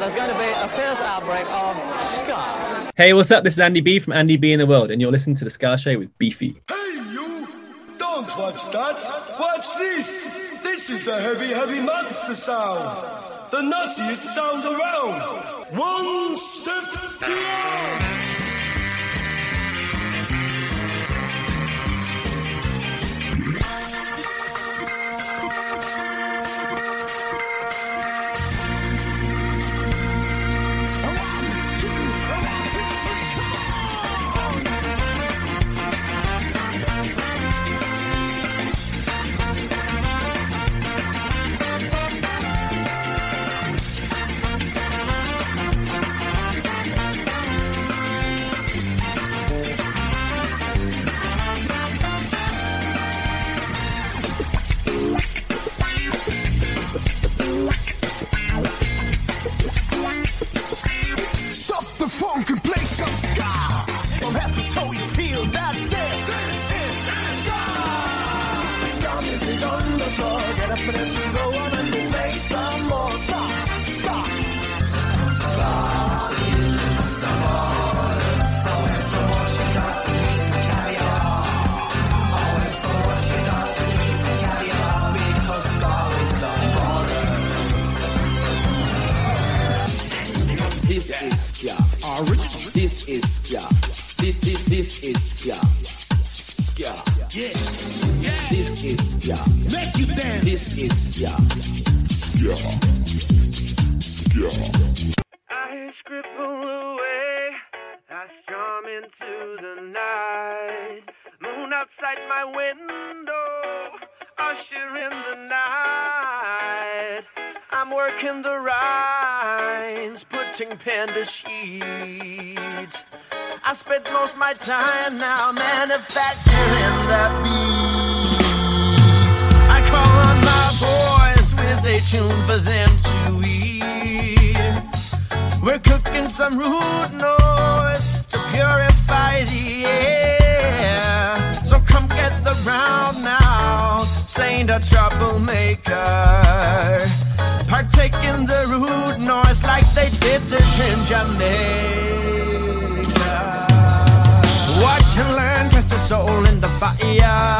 Any moment now, there's going to be a fierce outbreak of ska. Hey, what's up? This is Andy B from Andy B in the World, and you're listening to the Ska Show with Beefy. Hey, you! Don't watch that! Watch this! This is the heavy, heavy monster sound! The nuttiest sound around! One step beyond! The funk and play some ska. From head to toe, you feel that this is ska. Ska music on the floor. Get up and This is Ska. This, this, this is Ska. Ska. Yeah. This is Ska. Make you dance. This is Ska. I scribble away, I storm into the night. Moon outside my window, usher in the night. I'm working the rhymes, putting pen to sheet. I spend most my time now manufacturing that beat. I call on my boys with a tune for them to eat. We're cooking some rude noise to purify the air. The now, Saint a troublemaker. Partake in the rude noise like they did to in Jamaica. Watch and learn, cast a soul in the fire.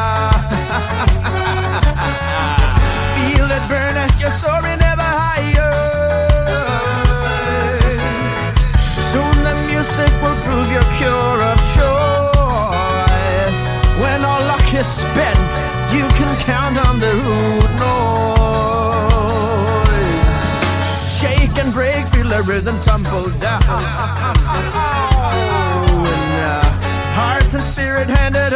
The tumble down. And, uh, heart and spirit handed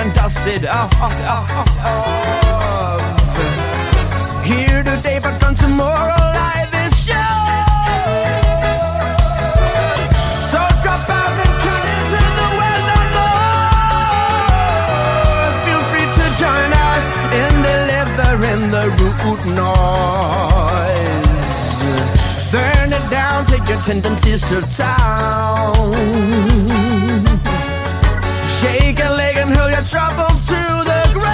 and dusted off. off, off, off. Here today, but from tomorrow, life is short. So drop out and tune into the well north. Feel free to join us in delivering the root noise. Burn it down, take your tendencies to town. Shake a and your troubles to the ground.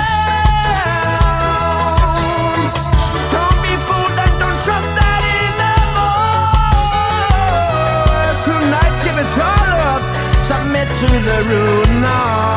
Don't be fooled and don't trust that anymore. Tonight, give it all up. Submit to the rule now.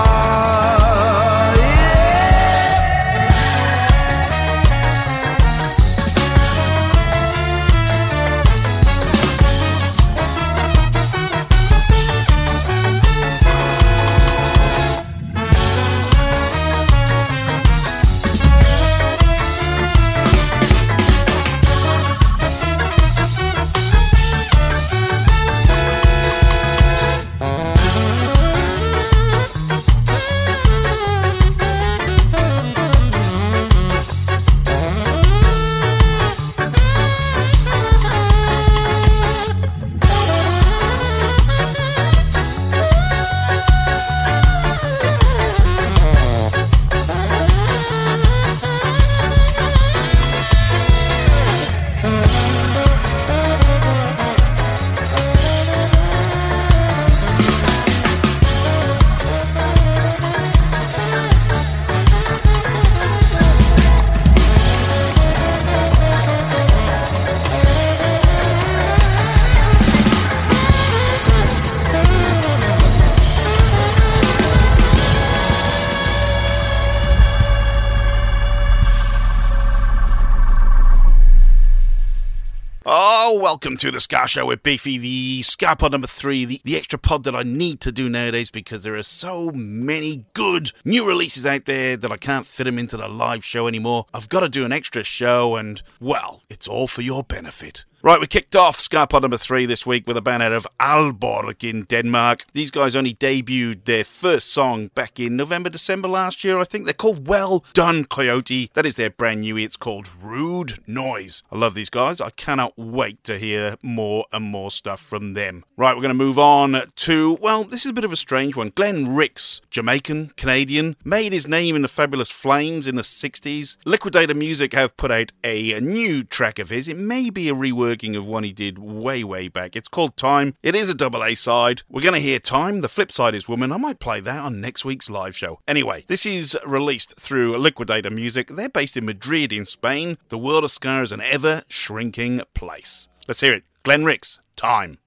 Welcome to the Ska Show with Beefy, the Ska Pod number three, the, the extra pod that I need to do nowadays because there are so many good new releases out there that I can't fit them into the live show anymore. I've got to do an extra show, and well, it's all for your benefit. Right, we kicked off Skapod number three this week with a band out of Aalborg in Denmark. These guys only debuted their first song back in November, December last year. I think they're called Well Done Coyote. That is their brand new. It's called Rude Noise. I love these guys. I cannot wait to hear more and more stuff from them. Right, we're going to move on to, well, this is a bit of a strange one. Glen Ricks, Jamaican, Canadian, made his name in the Fabulous Flames in the 60s. Liquidator Music have put out a, new track of his. It may be a reworking of one he did way, way back. It's called Time. It is a double A side. We're going to hear Time. The flip side is Woman. I might play that on next week's live show. Anyway, this is released through Liquidator Music. They're based in Madrid, in Spain. The world of ska is an ever shrinking place. Let's hear it. Glen Ricks, Time.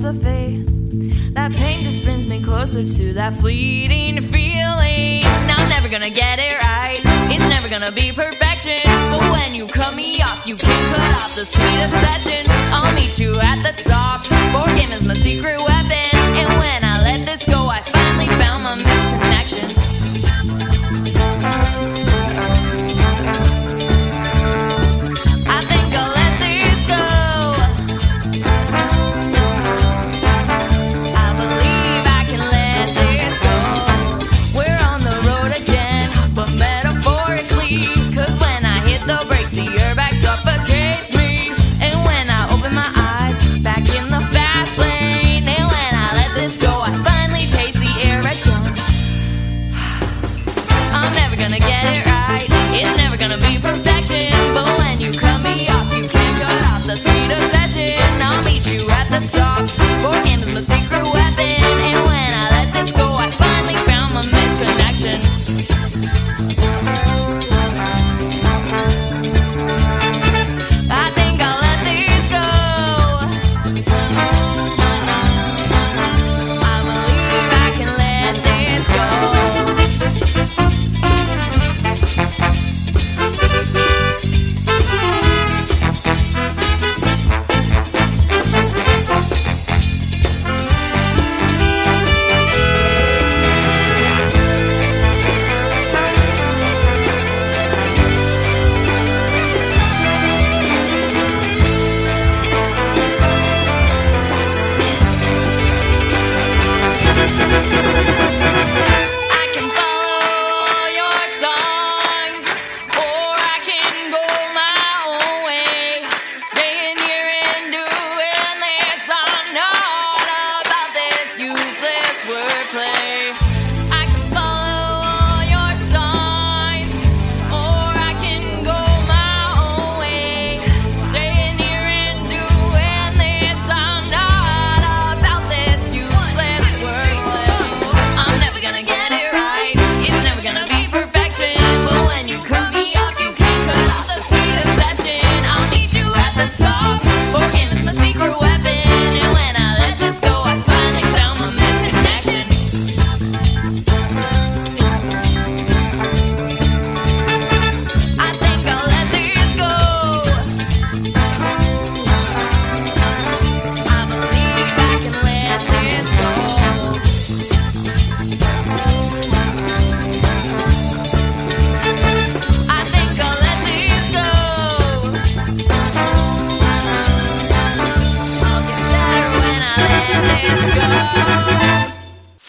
Philosophy. That pain just brings me closer to that fleeting feeling. Now I'm never gonna get it right. It's never gonna be perfection. But when you cut me off, you can't cut off the sweet obsession. I'll meet you at the top. Board game is my secret weapon. And when I let this go, I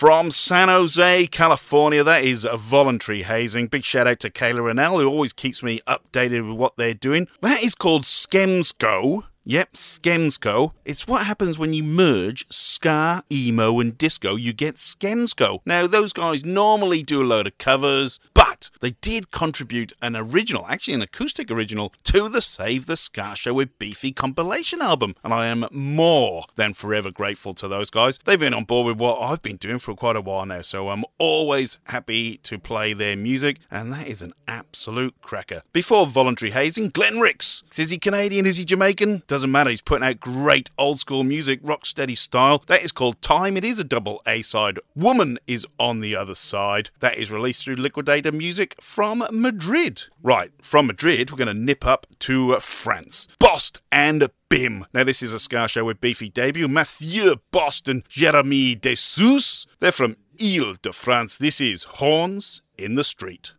From San Jose, California, that is a voluntary hazing. Big shout out to Kayla Rennell, who always keeps me updated with what they're doing. That is called Skemsgo. Yep, Skemsgo. It's what happens when you merge ska, emo, and disco. You get Skemsgo. Now, those guys normally do a load of covers, but they did contribute an original, actually an acoustic original, to the Save the Ska Show with Beefy compilation album. And I am more than forever grateful to those guys. They've been on board with what I've been doing for quite a while now, so I'm always happy to play their music, and that is an absolute cracker. Before voluntary hazing, Glen Ricks. Is he Canadian? Is he Jamaican? Doesn't matter. He's putting out great old school music, rock steady style. That is called Time. It is a double A side. Woman is on the other side. That is released through Liquidator Music from Madrid. Right, from Madrid, we're going to nip up to France. Bost and Bim. Now, this is a Ska show with beefy debut. Mathieu Bost and Jeremy Dessous. They're from Ile de France. This is Horns in the Street.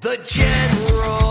The general.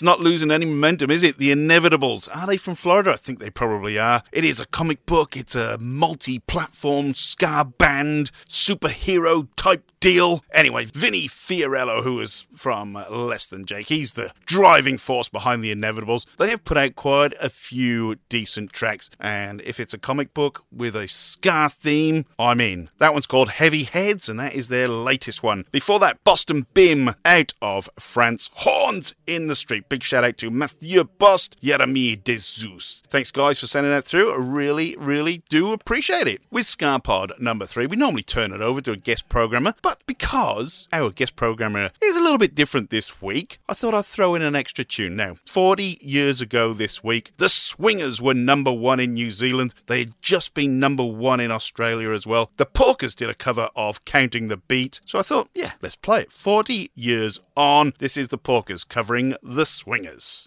It's not losing any momentum, is it? The Inevitables. Are they from Florida? I think they probably are. It is a comic book, it's a multi platform ska band, superhero type deal. Anyway, Vinnie Fiorello, who is from Less Than Jake, he's the driving force behind The Inevitables. They have put out quite a few decent tracks, and if it's a comic book with a ska theme, I'm in. That one's called Heavy Heads, and that is their latest one. Before that, Bost and Bim out of France. Horns in the street. Big shout out to Mathieu Bost, Jeremy Desus. Thanks, guys, for sending that through. I really, really do appreciate it. With Skapod number three, we normally turn it over to a guest programmer, but because our guest programmer is a little bit different this week, I thought I'd throw in an extra tune. Now, 40 years ago this week, the Swingers were number one in New Zealand. They had just been number one in Australia as well. The Porkers did a cover of Counting the Beat, so I thought, yeah, let's play it. 40 years on, this is the Porkers covering the Swingers.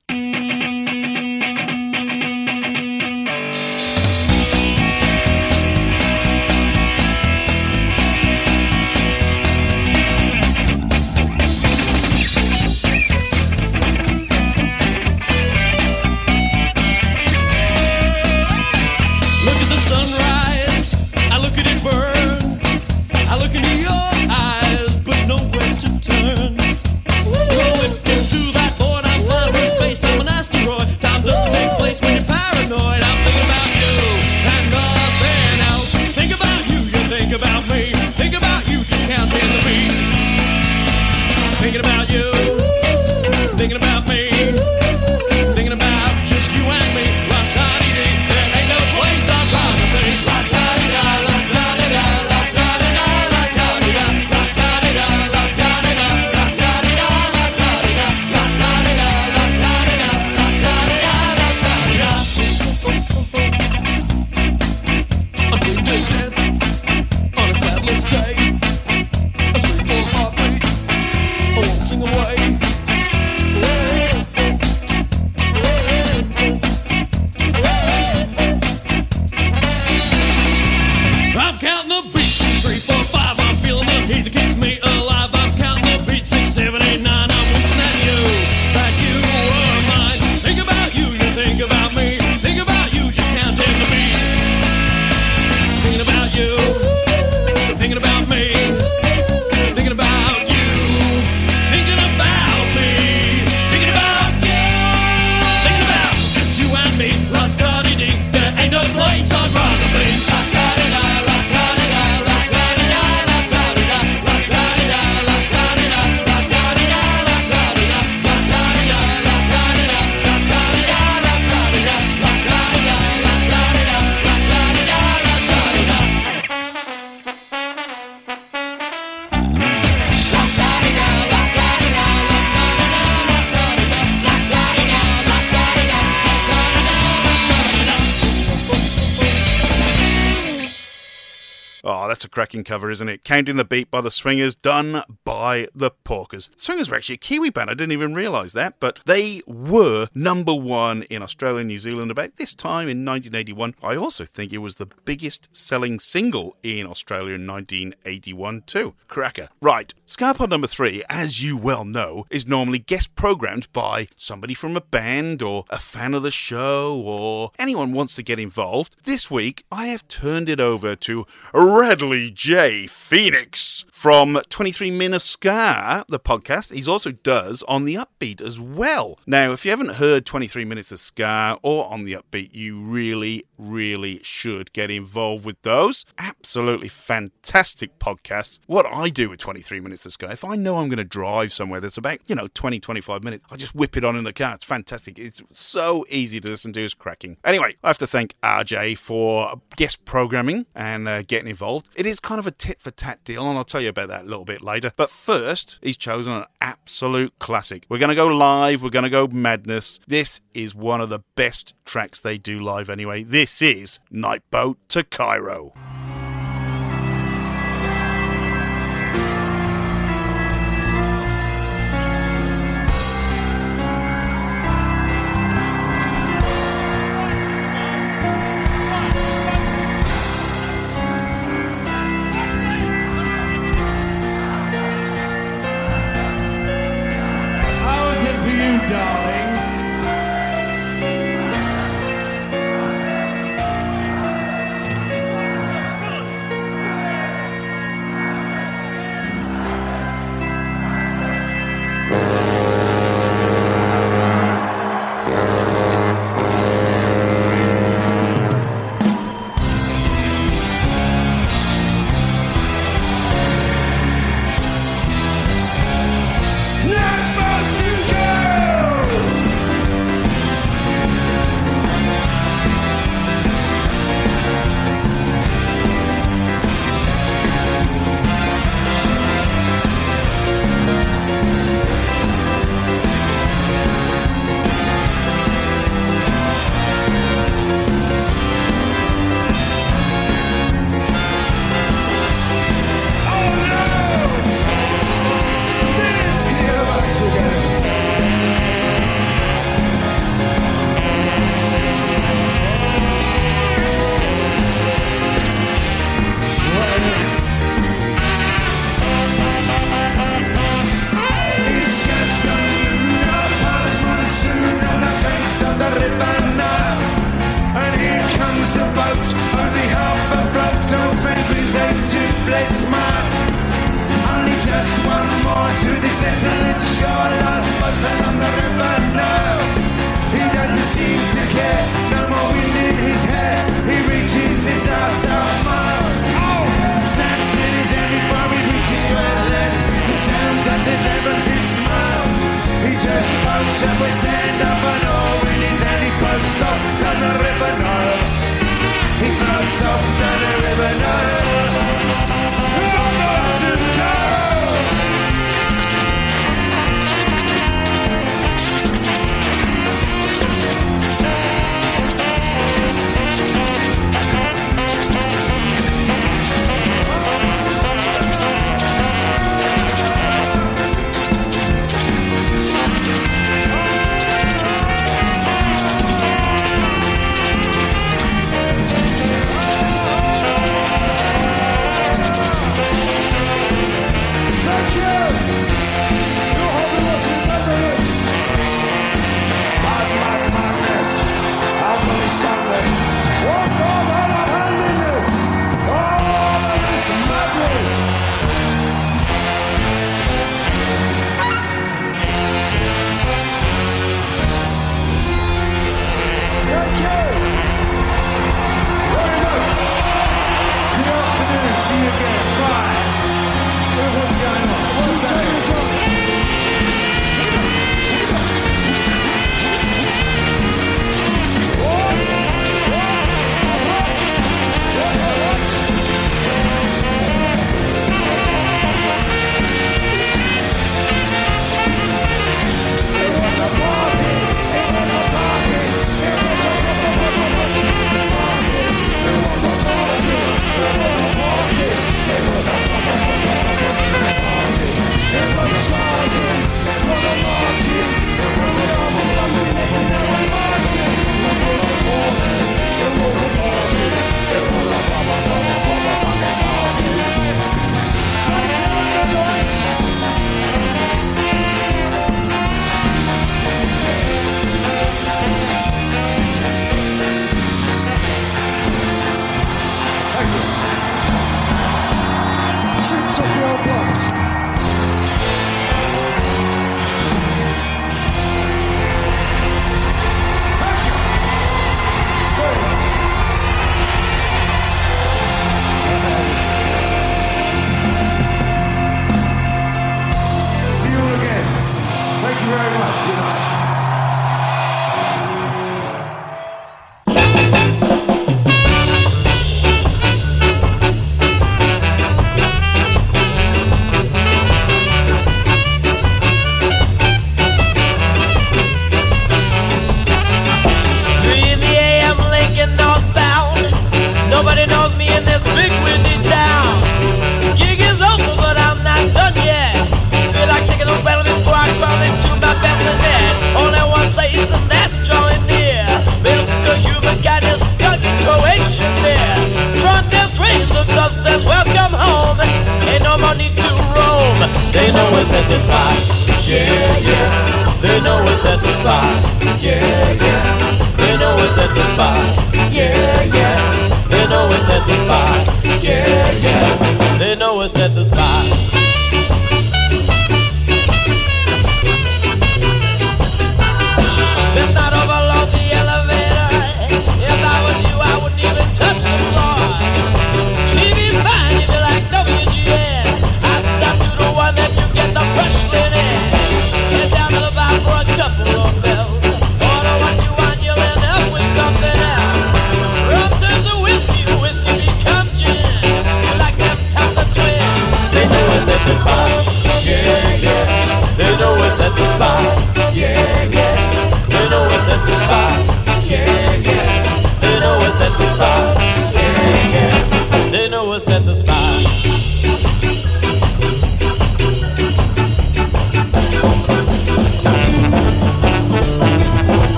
Thinking about you, thinking about me. Cover, isn't it? Counting the Beat by the Swingers, done by the Porkers. Swingers were actually a Kiwi band. I didn't even realise that, but they were number one in Australia and New Zealand about this time in 1981. I also think it was the biggest selling single in Australia in 1981 too. Cracker. Right, Skapod number three, as you well know, is normally guest programmed by somebody from a band or a fan of the show or anyone wants to get involved. This week, I have turned it over to Radley J. Phoenix from 23 Min of Ska, the podcast. He's also does on the Upbeat as well. Now, if you haven't heard 23 Minutes of Ska or on the Upbeat, you really, really should get involved with those. Absolutely fantastic podcasts. What I do with 23 Minutes of Ska, if I know I'm going to drive somewhere that's about, you know, 20, 25 minutes, I just whip it on in the car. It's fantastic. It's so easy to listen to. It's cracking. Anyway, I have to thank RJ for guest programming and uh, getting involved. It is kind of a tit for tat deal, and I'll tell you about that a little bit later. But first, he's chosen an absolute classic. We're going to go live. We're going to go madness. This is one of the best tracks they do live anyway. This is Night Boat to Cairo.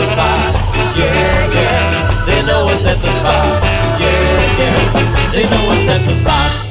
the spot. Yeah, yeah. They know us at the spot. Yeah, yeah. They know us at the spot.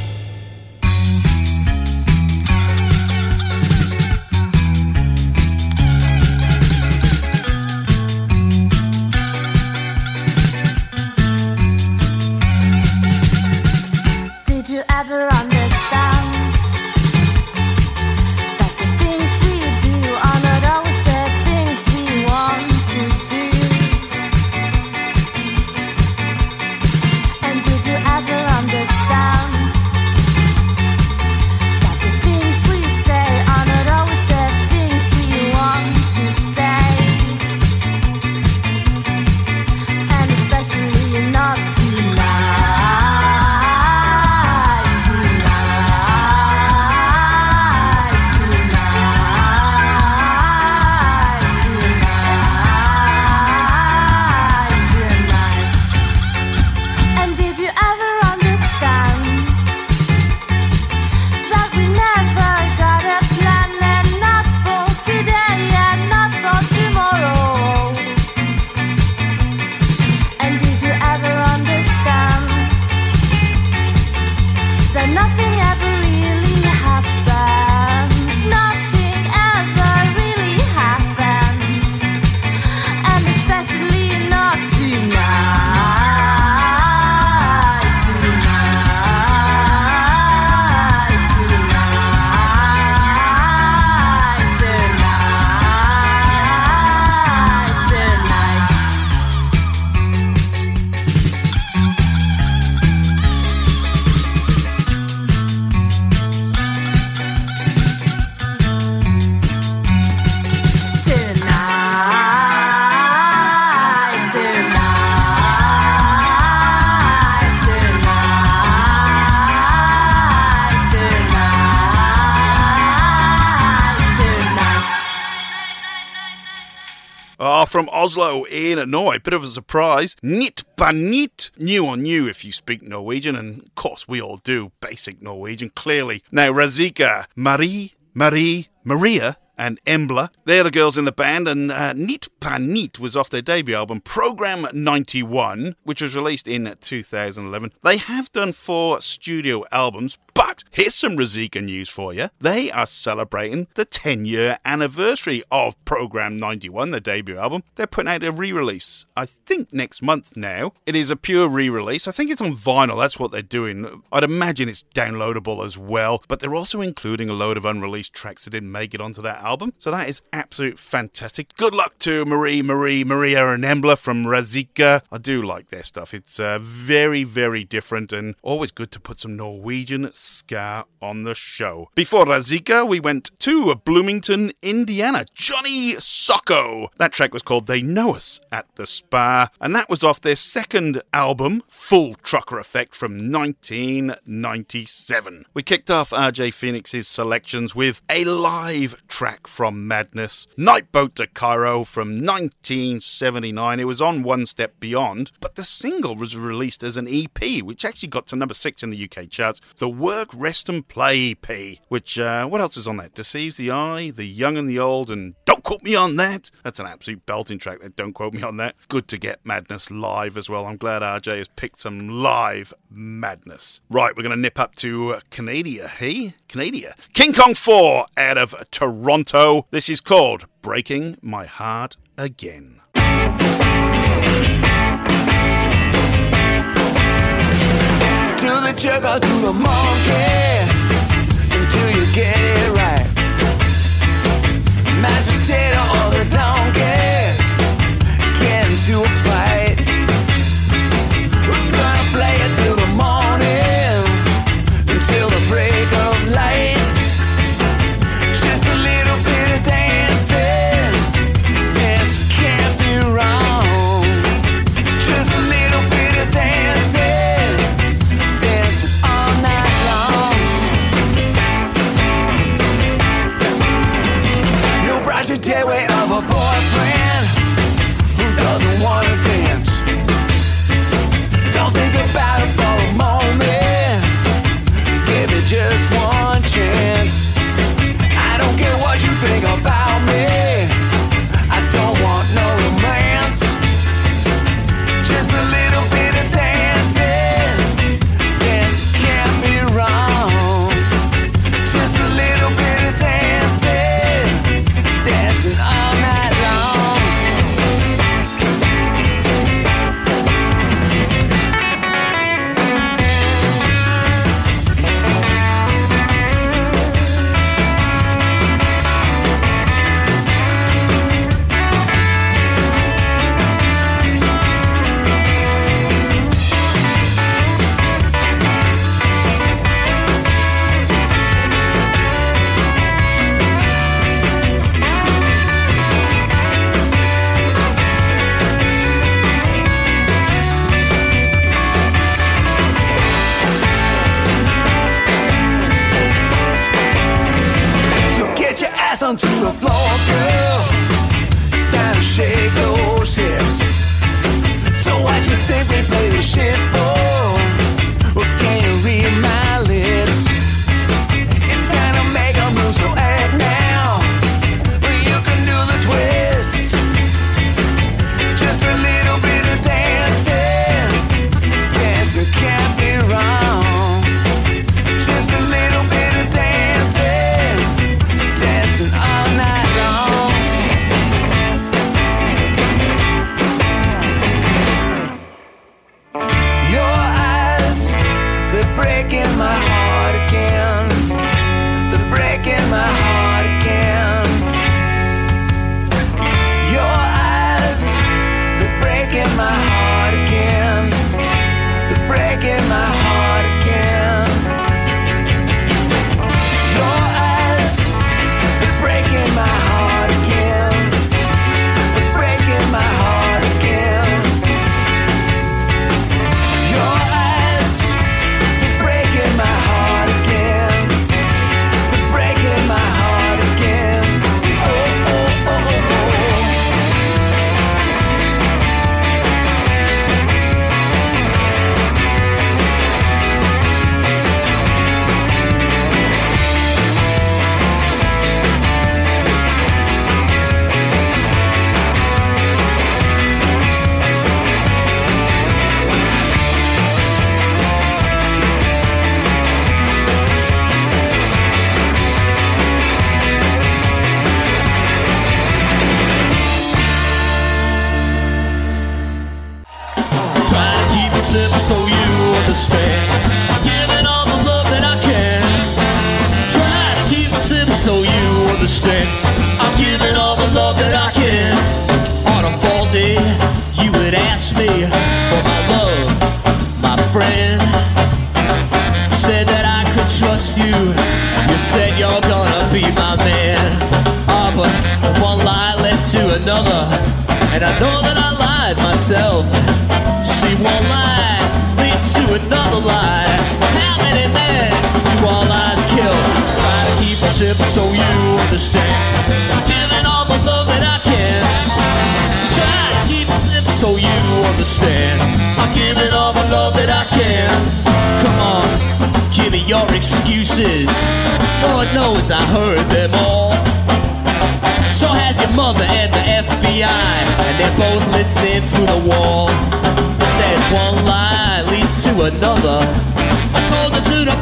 Oslo in Norway. Bit of a surprise. Nit banit. New on you if you speak Norwegian, and of course we all do. Basic Norwegian, clearly. Now, Razika, Marie, Marie, Maria and Embla. They're the girls in the band, and uh, Nit Panit was off their debut album, Program 91, which was released in 2011. They have done four studio albums, but here's some Razika news for you. They are celebrating the 10 year anniversary of Program 91, their debut album. They're putting out a re release, I think next month now. It is a pure re release. I think it's on vinyl, that's what they're doing. I'd imagine it's downloadable as well, but they're also including a load of unreleased tracks that didn't make it onto that album. So that is absolute fantastic. Good luck to Marie, Marie, Maria, and Embla from Razika. I do like their stuff. It's uh, very, very different and always good to put some Norwegian ska on the show. Before Razika, we went to Bloomington, Indiana. Johnny Socko. That track was called They Know Us at the Spa, and that was off their second album, Full Trucker Effect, from 1997. We kicked off RJ Phoenix's selections with a live track from Madness, Night Boat to Cairo from 1979. It was on One Step Beyond, but the single was released as an EP, which actually got to number six in the UK charts. The Work, Rest and Play EP, which, uh, what else is on that? Deceives the Eye, The Young and the Old, and Don't Quote Me on That. That's an absolute belting track, that Don't Quote Me on That. Good to get Madness live as well. I'm glad RJ has picked some live madness. Right, we're going to nip up to Canada, hey? Canada. King Kong 4 out of Toronto. This is called Breaking My Heart Again. To the jerk or to the monkey until you get it right. Mashed potato or the donkey,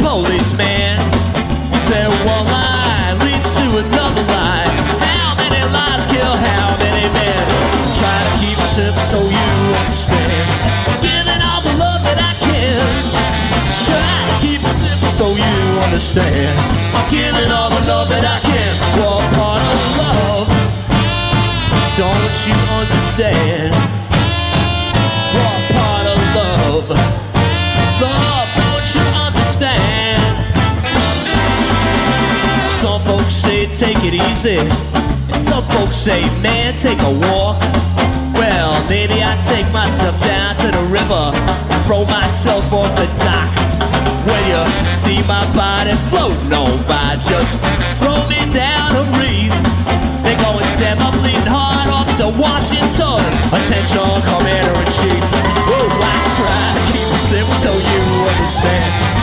policeman. He said one lie leads to another lie. How many lies kill how many men? Try to keep it simple so you understand. Giving all the love that I can. Try to keep it simple so you understand. I'm giving all the love that I can. What part of love don't you understand? Take it easy, and some folks say, man, take a walk. Well, maybe I take myself down to the river, throw myself off the dock. When you see my body floating on by, just throw me down a reef. They go and send my bleeding heart off to Washington. Attention, Commander in Chief. Woo, I try to keep it simple so you understand.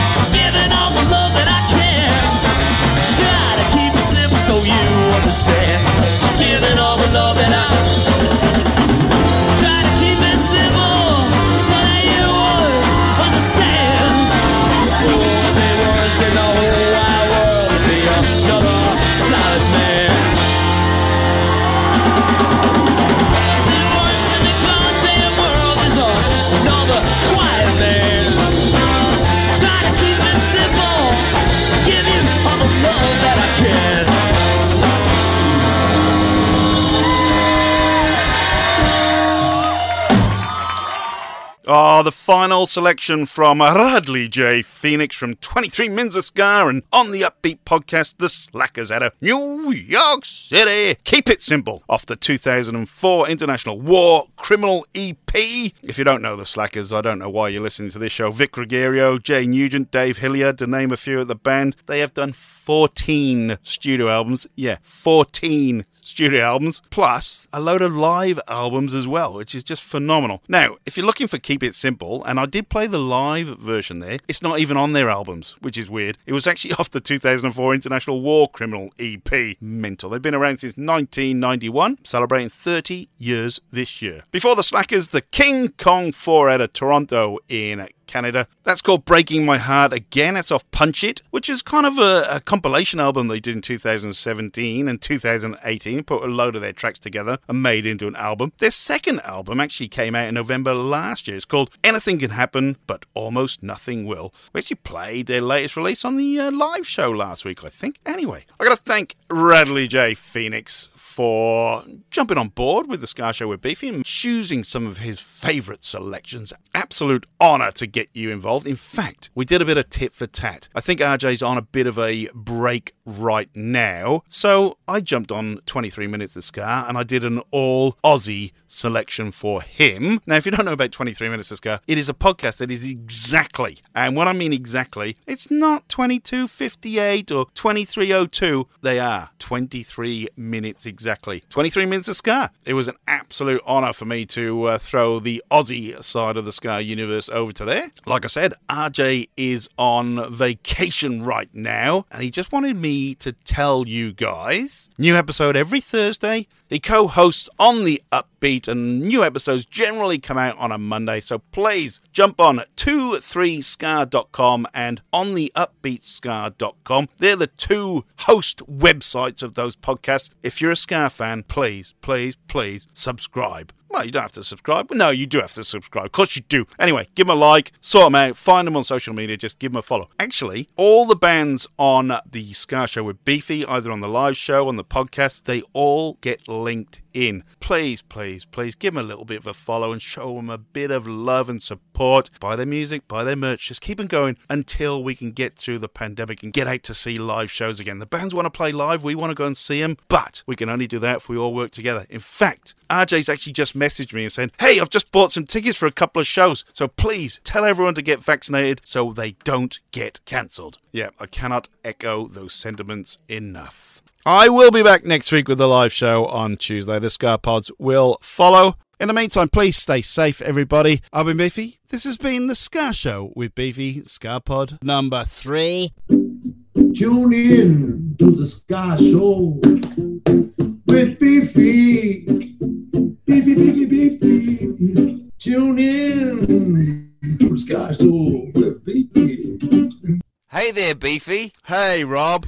Oh, the final selection from Radley J. Phoenix from 23 Minutes of Ska and on the Upbeat podcast, The Slackers out of New York City. Keep it simple. Off the 2004 International War Criminal EP. If you don't know The Slackers, I don't know why you're listening to this show. Vic Ruggiero, Jay Nugent, Dave Hillyard, to name a few of the band. They have done 14 studio albums. Yeah, 14 studio albums, plus a load of live albums as well, which is just phenomenal. Now, if you're looking for Keep It Simple, and I did play the live version there, it's not even on their albums, which is weird. It was actually off the 2004 International War Criminal EP. Mental. They've been around since 1991, celebrating 30 years this year. Before the Slackers, the King Kong 4 out of Toronto in Canada. That's called Breaking My Heart Again. It's off Punch It, which is kind of a, a compilation album they did in 2017 and 2018. Put a load of their tracks together and made into an album. Their second album actually came out in November last year. It's called Anything Can Happen, but Almost Nothing Will. We actually played their latest release on the uh, live show last week, I think. Anyway, I got to thank Radley J. Phoenix for jumping on board with the Ska Show with Beefy and choosing some of his favourite selections. Absolute honour to get you involved. In fact, we did a bit of tit for tat. I think RJ's on a bit of a break right now, so I jumped on 23 Minutes of Ska and I did an all Aussie selection for him. Now, if you don't know about 23 Minutes of Ska, it is a podcast that is exactly, and when I mean exactly, it's not 2258 or 2302, they are 23 minutes exactly. 23 minutes of Ska. It was an absolute honour for me to uh, throw the Aussie side of the Ska universe over to there. Like I said, RJ is on vacation right now, and he just wanted me to tell you guys new episode every Thursday. He co hosts on the Upbeat, and new episodes generally come out on a Monday. So please jump on 23ska.com and on the upbeatska.com. They're the two host websites of those podcasts. If you're a Ska fan, please, please, please subscribe. Well, you don't have to subscribe. No, you do have to subscribe. Of course you do. Anyway, give them a like, sort them out, find them on social media, just give them a follow. Actually, all the bands on the Ska Show with Beefy, either on the live show, on the podcast, they all get linked in. Please, please, please give them a little bit of a follow and show them a bit of love and support. Buy their music, buy their merch. Just keep them going until we can get through the pandemic and get out to see live shows again. The bands want to play live, we want to go and see them, but we can only do that if we all work together. In fact, RJ's actually just messaged me and saying, Hey, I've just bought some tickets for a couple of shows, so please tell everyone to get vaccinated so they don't get cancelled. Yeah, I cannot echo those sentiments enough. I will be back next week with the live show on Tuesday. The Ska Pods will follow. In the meantime, please stay safe, everybody. I've been Beefy. This has been the Ska Show with Beefy Ska Pod number three. Tune in to the Ska Show with Beefy. Beefy, Beefy, Beefy. Tune in to the Ska Show with Beefy. Hey there, Beefy. Hey, Rob.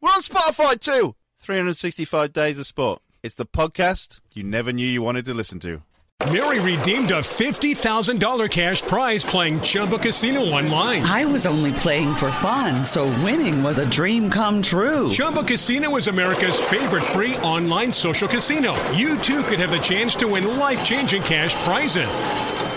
We're on Spotify too. 365 Days of Sport. It's the podcast you never knew you wanted to listen to. Mary redeemed a $50,000 cash prize playing Chumba Casino online. I was only playing for fun, so winning was a dream come true. Chumba Casino is America's favorite free online social casino. You too could have the chance to win life changing cash prizes.